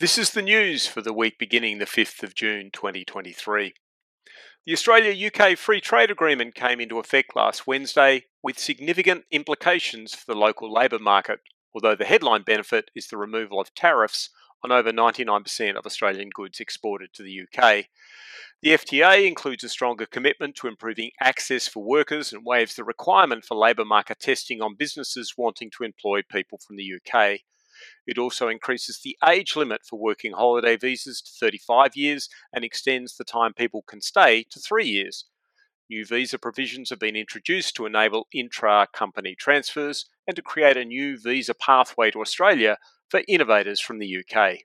This is the news for the week beginning the 5th of June 2023. The Australia UK Free Trade Agreement came into effect last Wednesday with significant implications for the local labour market, although the headline benefit is the removal of tariffs on over 99% of Australian goods exported to the UK. The FTA includes a stronger commitment to improving access for workers and waives the requirement for labour market testing on businesses wanting to employ people from the UK. It also increases the age limit for working holiday visas to 35 years and extends the time people can stay to three years. New visa provisions have been introduced to enable intra company transfers and to create a new visa pathway to Australia for innovators from the UK.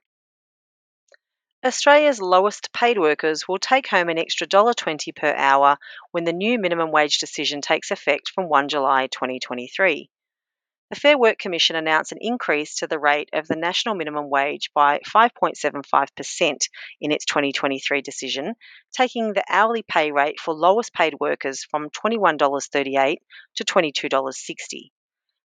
Australia's lowest paid workers will take home an extra $1.20 per hour when the new minimum wage decision takes effect from 1 July 2023. The Fair Work Commission announced an increase to the rate of the national minimum wage by 5.75% in its 2023 decision, taking the hourly pay rate for lowest paid workers from $21.38 to $22.60.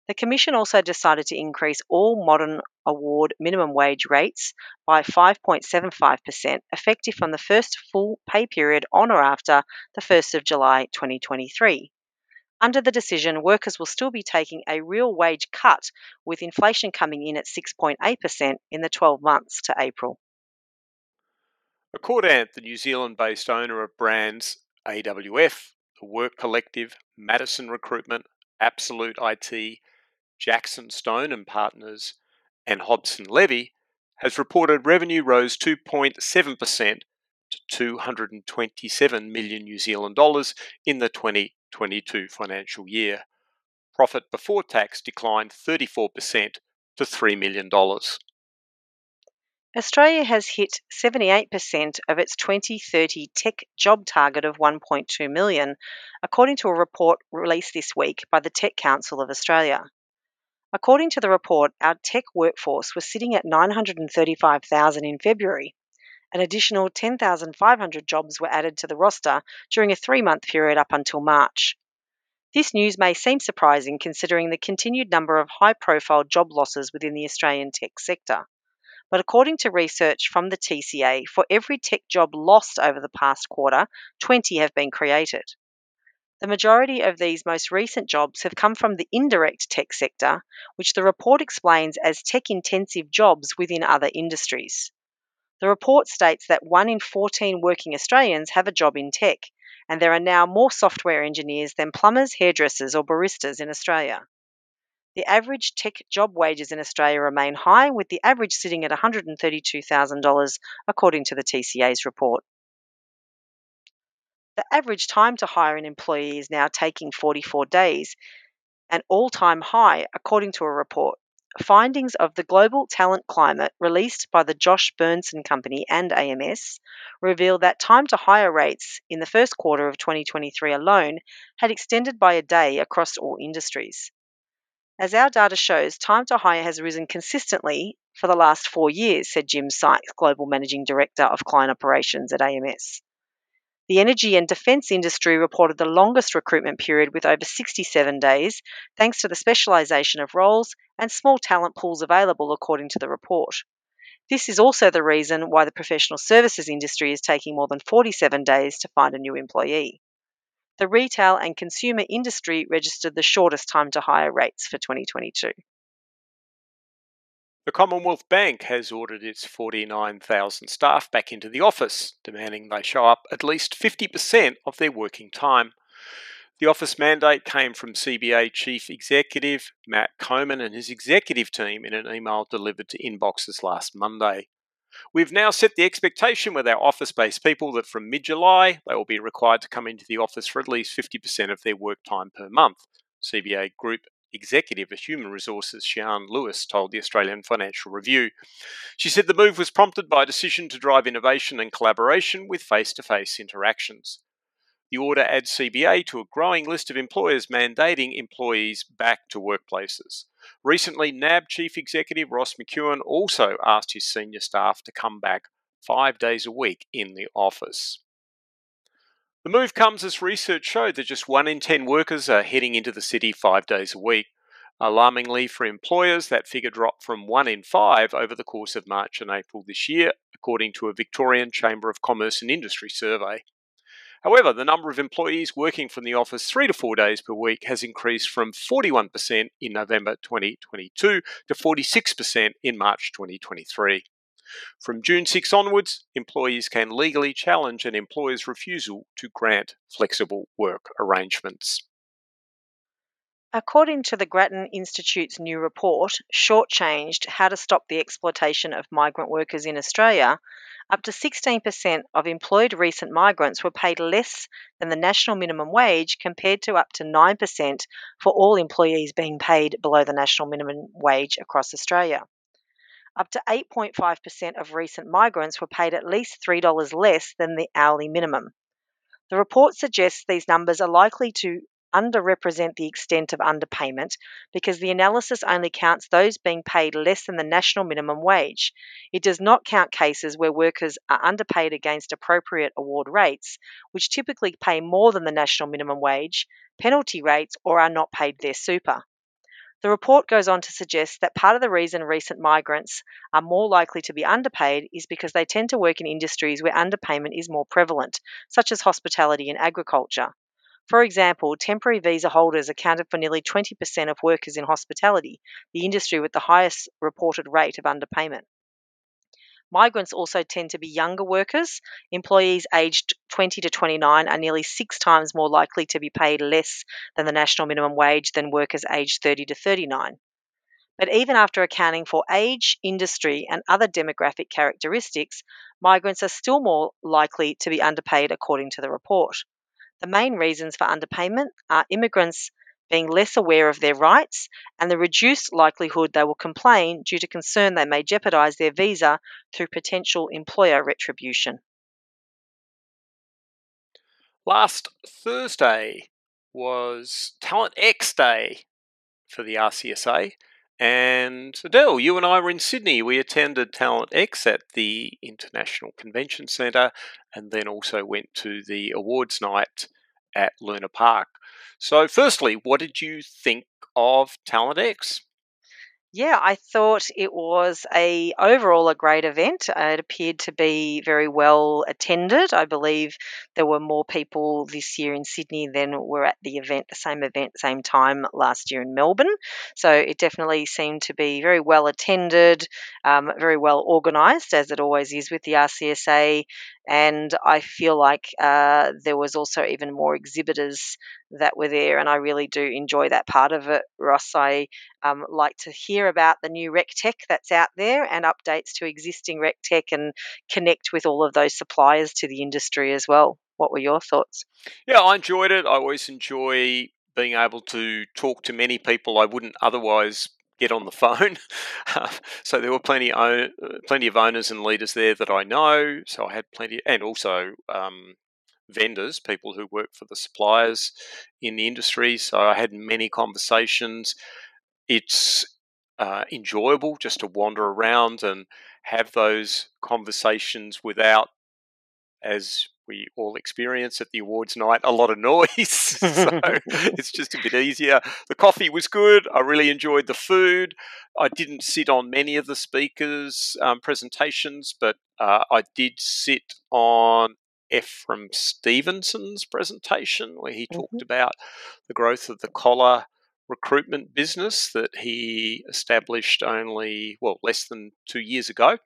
The Commission also decided to increase all modern award minimum wage rates by 5.75%, effective from the first full pay period on or after the 1st of July 2023. Under the decision, workers will still be taking a real wage cut, with inflation coming in at 6.8% in the 12 months to April. Accordant, the New Zealand based owner of brands AWF, The Work Collective, Madison Recruitment, Absolute IT, Jackson Stone and Partners, and Hobson Leavy, has reported revenue rose 2.7% to 227 million New Zealand dollars in the 20 22 financial year. Profit before tax declined 34% to $3 million. Australia has hit 78% of its 2030 tech job target of 1.2 million, according to a report released this week by the Tech Council of Australia. According to the report, our tech workforce was sitting at 935,000 in February, an additional 10,500 jobs were added to the roster during a three month period up until March. This news may seem surprising considering the continued number of high profile job losses within the Australian tech sector. But according to research from the TCA, for every tech job lost over the past quarter, 20 have been created. The majority of these most recent jobs have come from the indirect tech sector, which the report explains as tech intensive jobs within other industries. The report states that 1 in 14 working Australians have a job in tech, and there are now more software engineers than plumbers, hairdressers, or baristas in Australia. The average tech job wages in Australia remain high, with the average sitting at $132,000, according to the TCA's report. The average time to hire an employee is now taking 44 days, an all time high, according to a report findings of the Global Talent Climate released by the Josh Bersin Company and AMS reveal that time to hire rates in the first quarter of 2023 alone had extended by a day across all industries. As our data shows, time to hire has risen consistently for the last four years, said Jim Sykes, Global Managing Director of Client Operations at AMS. The energy and defence industry reported the longest recruitment period with over 67 days, thanks to the specialisation of roles and small talent pools available, according to the report. This is also the reason why the professional services industry is taking more than 47 days to find a new employee. The retail and consumer industry registered the shortest time to hire rates for 2022. The Commonwealth Bank has ordered its 49,000 staff back into the office, demanding they show up at least 50% of their working time. The office mandate came from CBA Chief Executive Matt Comyn and his executive team in an email delivered to inboxes last Monday. We've now set the expectation with our office based people that from mid July they will be required to come into the office for at least 50% of their work time per month, CBA Group Executive of Human Resources, Sian Lewis, told the Australian Financial Review. She said the move was prompted by a decision to drive innovation and collaboration with face to face interactions. The order adds CBA to a growing list of employers mandating employees back to workplaces. Recently, NAB Chief Executive Ross McEwan also asked his senior staff to come back five days a week in the office. The move comes as research showed that just one in 10 workers are heading into the city five days a week. Alarmingly for employers, that figure dropped from 1 in 5 over the course of March and April this year, according to a Victorian Chamber of Commerce and Industry survey. However, the number of employees working from the office three to four days per week has increased from 41% in November 2022 to 46% in March 2023. From June 6 onwards, employees can legally challenge an employer's refusal to grant flexible work arrangements. According to the Grattan Institute's new report, Shortchanged How to Stop the Exploitation of Migrant Workers in Australia, up to 16% of employed recent migrants were paid less than the national minimum wage compared to up to 9% for all employees being paid below the national minimum wage across Australia. Up to 8.5% of recent migrants were paid at least $3 less than the hourly minimum. The report suggests these numbers are likely to underrepresent the extent of underpayment because the analysis only counts those being paid less than the national minimum wage. It does not count cases where workers are underpaid against appropriate award rates, which typically pay more than the national minimum wage, penalty rates, or are not paid their super. The report goes on to suggest that part of the reason recent migrants are more likely to be underpaid is because they tend to work in industries where underpayment is more prevalent, such as hospitality and agriculture. For example, temporary visa holders accounted for nearly 20% of workers in hospitality, the industry with the highest reported rate of underpayment. Migrants also tend to be younger workers. Employees aged 20 to 29 are nearly six times more likely to be paid less than the national minimum wage than workers aged 30 to 39. But even after accounting for age, industry, and other demographic characteristics, migrants are still more likely to be underpaid according to the report. The main reasons for underpayment are immigrants being less aware of their rights and the reduced likelihood they will complain due to concern they may jeopardise their visa through potential employer retribution. Last Thursday was Talent X Day for the RCSA, and Adele, you and I were in Sydney. We attended Talent X at the International Convention Centre and then also went to the awards night at Luna Park. So, firstly, what did you think of Talent X? Yeah, I thought it was a overall a great event. Uh, it appeared to be very well attended. I believe there were more people this year in Sydney than were at the event, the same event, same time last year in Melbourne. So it definitely seemed to be very well attended, um, very well organised, as it always is with the RCSA. And I feel like uh, there was also even more exhibitors that were there, and I really do enjoy that part of it. Ross, I um, like to hear about the new rec tech that's out there and updates to existing rec tech and connect with all of those suppliers to the industry as well. What were your thoughts? Yeah, I enjoyed it. I always enjoy being able to talk to many people I wouldn't otherwise get on the phone. so there were plenty plenty of owners and leaders there that I know. So I had plenty, and also um, vendors, people who work for the suppliers in the industry. So I had many conversations. It's uh, enjoyable just to wander around and have those conversations without, as we all experience at the awards night, a lot of noise. so it's just a bit easier. The coffee was good. I really enjoyed the food. I didn't sit on many of the speakers' um, presentations, but uh, I did sit on Ephraim Stevenson's presentation, where he talked mm-hmm. about the growth of the collar recruitment business that he established only, well, less than two years ago.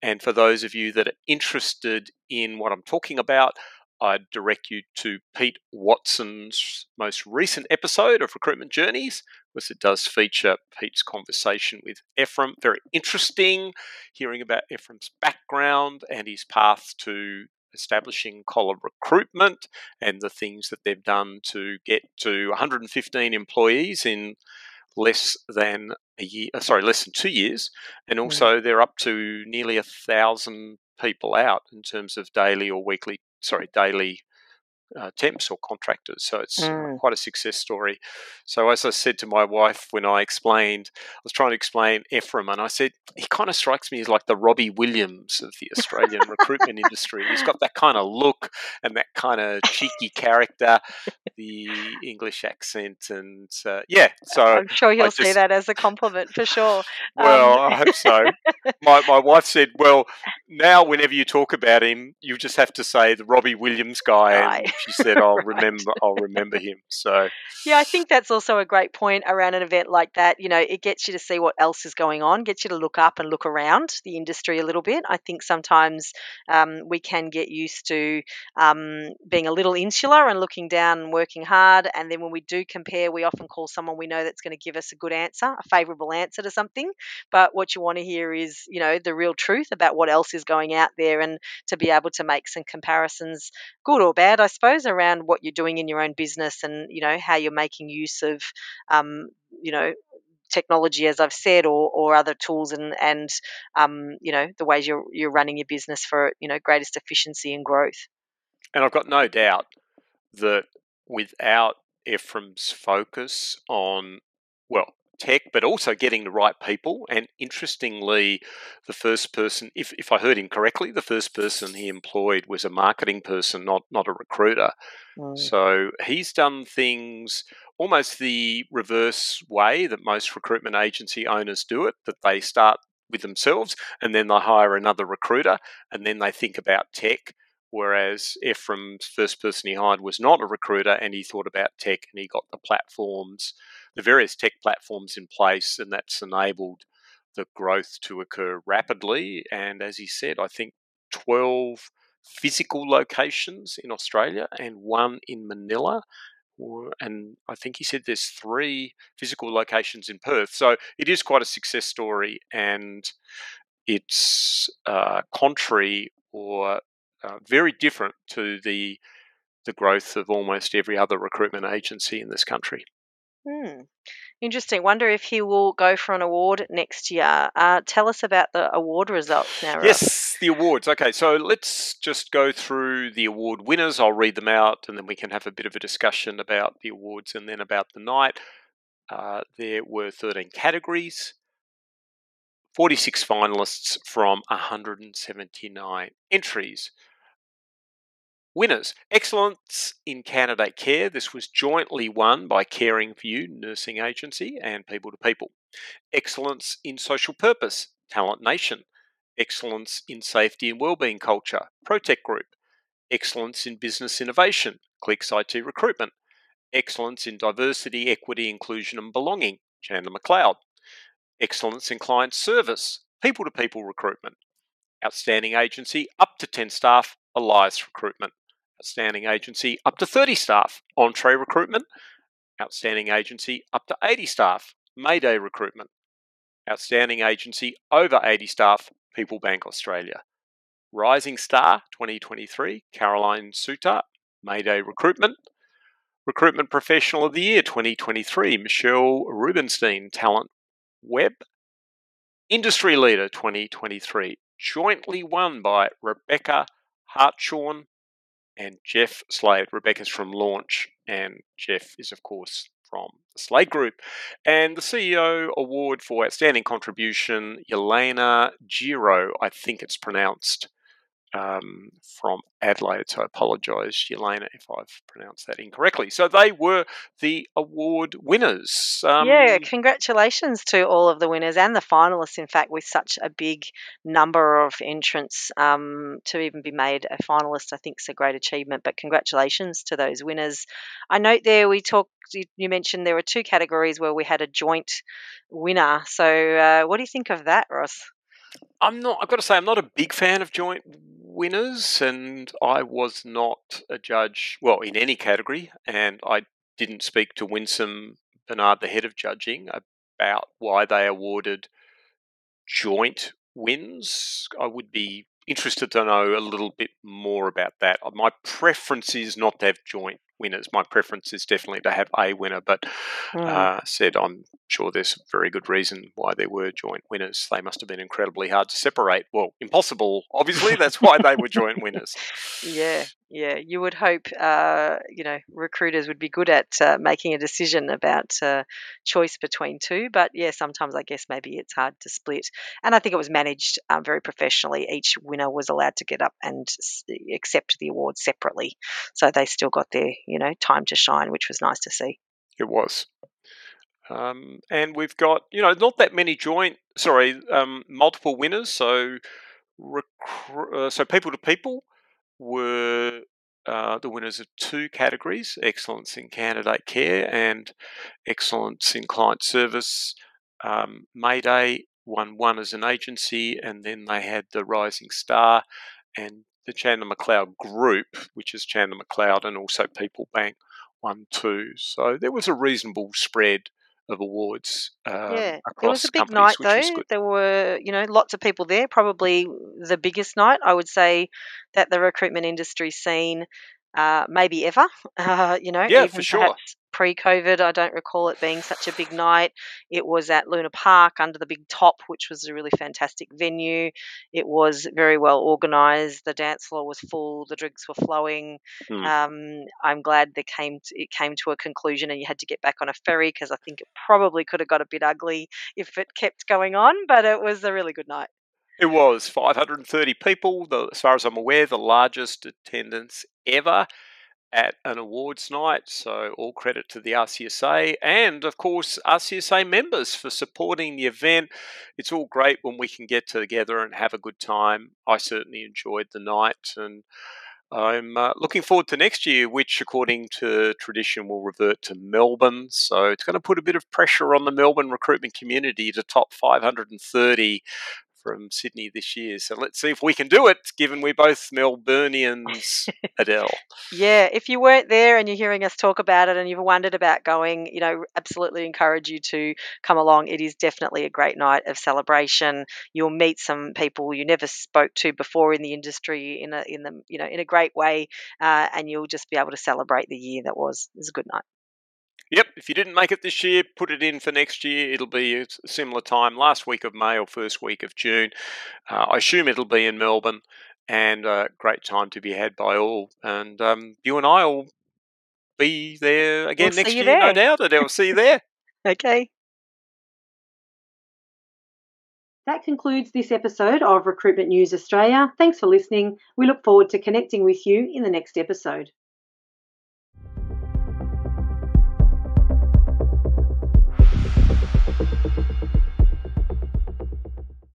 And for those of you that are interested in what I'm talking about, I'd direct you to Pete Watson's most recent episode of Recruitment Journeys, because it does feature Pete's conversation with Ephraim. Very interesting, hearing about Ephraim's background and his path to establishing collar recruitment and the things that they've done to get to 115 employees in less than a year, uh, sorry, less than two years, and also they're up to nearly a thousand people out in terms of daily or weekly, sorry, daily uh, temps or contractors. So it's mm. quite a success story. So as I said to my wife when I explained, I was trying to explain Ephraim, and I said he kind of strikes me as like the Robbie Williams of the Australian recruitment industry. He's got that kind of look and that kind of cheeky character, the English accent, and uh, yeah. So I'm sure you'll just, see that as a compliment for sure. Well, um. I hope so. my my wife said, "Well, now whenever you talk about him, you just have to say the Robbie Williams guy." Right. She said, "I'll remember. I'll remember him." So yeah, I think that's also a great point around an event like that. You know, it gets you to see what else is going on, gets you to look up and look around the industry a little bit. I think sometimes um, we can get used to um, being a little insular and looking down and working hard, and then when we do compare, we often call someone we know that's going to give us a good answer, a favourable answer to something. But what you want to hear is, you know, the real truth about what else is going out there, and to be able to make some comparisons, good or bad, I suppose, around what you're doing in your own business and you know how you're making use of um, you know technology, as I've said, or, or other tools and and um, you know the ways you're you're running your business for you know greatest efficiency and growth. And I've got no doubt that without Ephraim's focus on well tech, but also getting the right people. And interestingly, the first person, if, if I heard him correctly, the first person he employed was a marketing person, not not a recruiter. Mm. So he's done things almost the reverse way that most recruitment agency owners do it, that they start with themselves and then they hire another recruiter and then they think about tech. Whereas Ephraim's first person he hired was not a recruiter and he thought about tech and he got the platforms the various tech platforms in place, and that's enabled the growth to occur rapidly. And as he said, I think 12 physical locations in Australia and one in Manila. And I think he said there's three physical locations in Perth. So it is quite a success story, and it's uh, contrary or uh, very different to the the growth of almost every other recruitment agency in this country. Hmm. Interesting. Wonder if he will go for an award next year. Uh, tell us about the award results now. Rob. Yes, the awards. Okay, so let's just go through the award winners. I'll read them out and then we can have a bit of a discussion about the awards and then about the night. Uh, there were 13 categories, 46 finalists from 179 entries. Winners Excellence in Candidate Care. This was jointly won by Caring for You Nursing Agency and People to People. Excellence in Social Purpose, Talent Nation. Excellence in Safety and Wellbeing Culture, Protect Group. Excellence in Business Innovation, Clicks IT Recruitment. Excellence in Diversity, Equity, Inclusion and Belonging, Chandler McLeod. Excellence in Client Service, People to People Recruitment. Outstanding Agency, up to 10 staff, Elias Recruitment. Outstanding agency up to 30 staff, Entree Recruitment. Outstanding agency up to 80 staff, Mayday Recruitment. Outstanding agency over 80 staff, People Bank Australia. Rising Star 2023, Caroline Suter, Mayday Recruitment. Recruitment Professional of the Year 2023, Michelle Rubenstein, Talent Web. Industry Leader 2023, jointly won by Rebecca Hartshorn and Jeff Slade. Rebecca's from Launch, and Jeff is, of course, from the Slade Group. And the CEO award for outstanding contribution, Yelena Giro, I think it's pronounced um, from Adelaide. So I apologise, Yelena, if I've pronounced that incorrectly. So they were the award winners. Um, yeah, congratulations to all of the winners and the finalists, in fact, with such a big number of entrants um, to even be made a finalist, I think is a great achievement. But congratulations to those winners. I note there we talked, you mentioned there were two categories where we had a joint winner. So uh, what do you think of that, Ross? I'm not. I've got to say, I'm not a big fan of joint winners, and I was not a judge, well, in any category, and I didn't speak to Winsome Bernard, the head of judging, about why they awarded joint wins. I would be interested to know a little bit more about that. My preference is not to have joint winners. My preference is definitely to have a winner, but mm. uh, said I'm sure there's a very good reason why there were joint winners. They must have been incredibly hard to separate. Well, impossible, obviously. That's why they were joint winners. Yeah. Yeah, you would hope, uh, you know, recruiters would be good at uh, making a decision about uh, choice between two. But yeah, sometimes I guess maybe it's hard to split. And I think it was managed um, very professionally. Each winner was allowed to get up and s- accept the award separately, so they still got their, you know, time to shine, which was nice to see. It was. Um, and we've got, you know, not that many joint, sorry, um, multiple winners. So, recru- uh, so people to people were uh, the winners of two categories: excellence in candidate care and excellence in client service. Um, Mayday won one as an agency, and then they had the Rising Star and the Chandler McLeod Group, which is Chandler McLeod and also People Bank, won two. So there was a reasonable spread of awards um, Yeah, it was a big night though. There were, you know, lots of people there. Probably the biggest night I would say that the recruitment industry's seen, uh, maybe ever. Uh, you know, Yeah, for sure. perhaps pre-COVID, I don't recall it being such a big night. It was at Luna Park under the big top, which was a really fantastic venue. It was very well organised. The dance floor was full. The drinks were flowing. Hmm. Um, I'm glad they came to, it came to a conclusion, and you had to get back on a ferry because I think it probably could have got a bit ugly if it kept going on. But it was a really good night. It was 530 people, the, as far as I'm aware, the largest attendance ever at an awards night. So, all credit to the RCSA and, of course, RCSA members for supporting the event. It's all great when we can get together and have a good time. I certainly enjoyed the night and I'm uh, looking forward to next year, which, according to tradition, will revert to Melbourne. So it's going to put a bit of pressure on the Melbourne recruitment community to top 530 from Sydney this year. So let's see if we can do it, given we're both Melburnians, Adele. Yeah, if you weren't there and you're hearing us talk about it and you've wondered about going, you know, absolutely encourage you to come along. It is definitely a great night of celebration. You'll meet some people you never spoke to before in the industry in a in the you know in a great way, uh, and you'll just be able to celebrate the year that was. It was a good night. Yep, if you didn't make it this year, put it in for next year. It'll be a similar time, last week of May or first week of June. Uh, I assume it'll be in Melbourne, and a great time to be had by all. And um, you and I will be there again We'll next year, no doubt. And I'll see you there. Okay. That concludes this episode of Recruitment News Australia. Thanks for listening. We look forward to connecting with you in the next episode.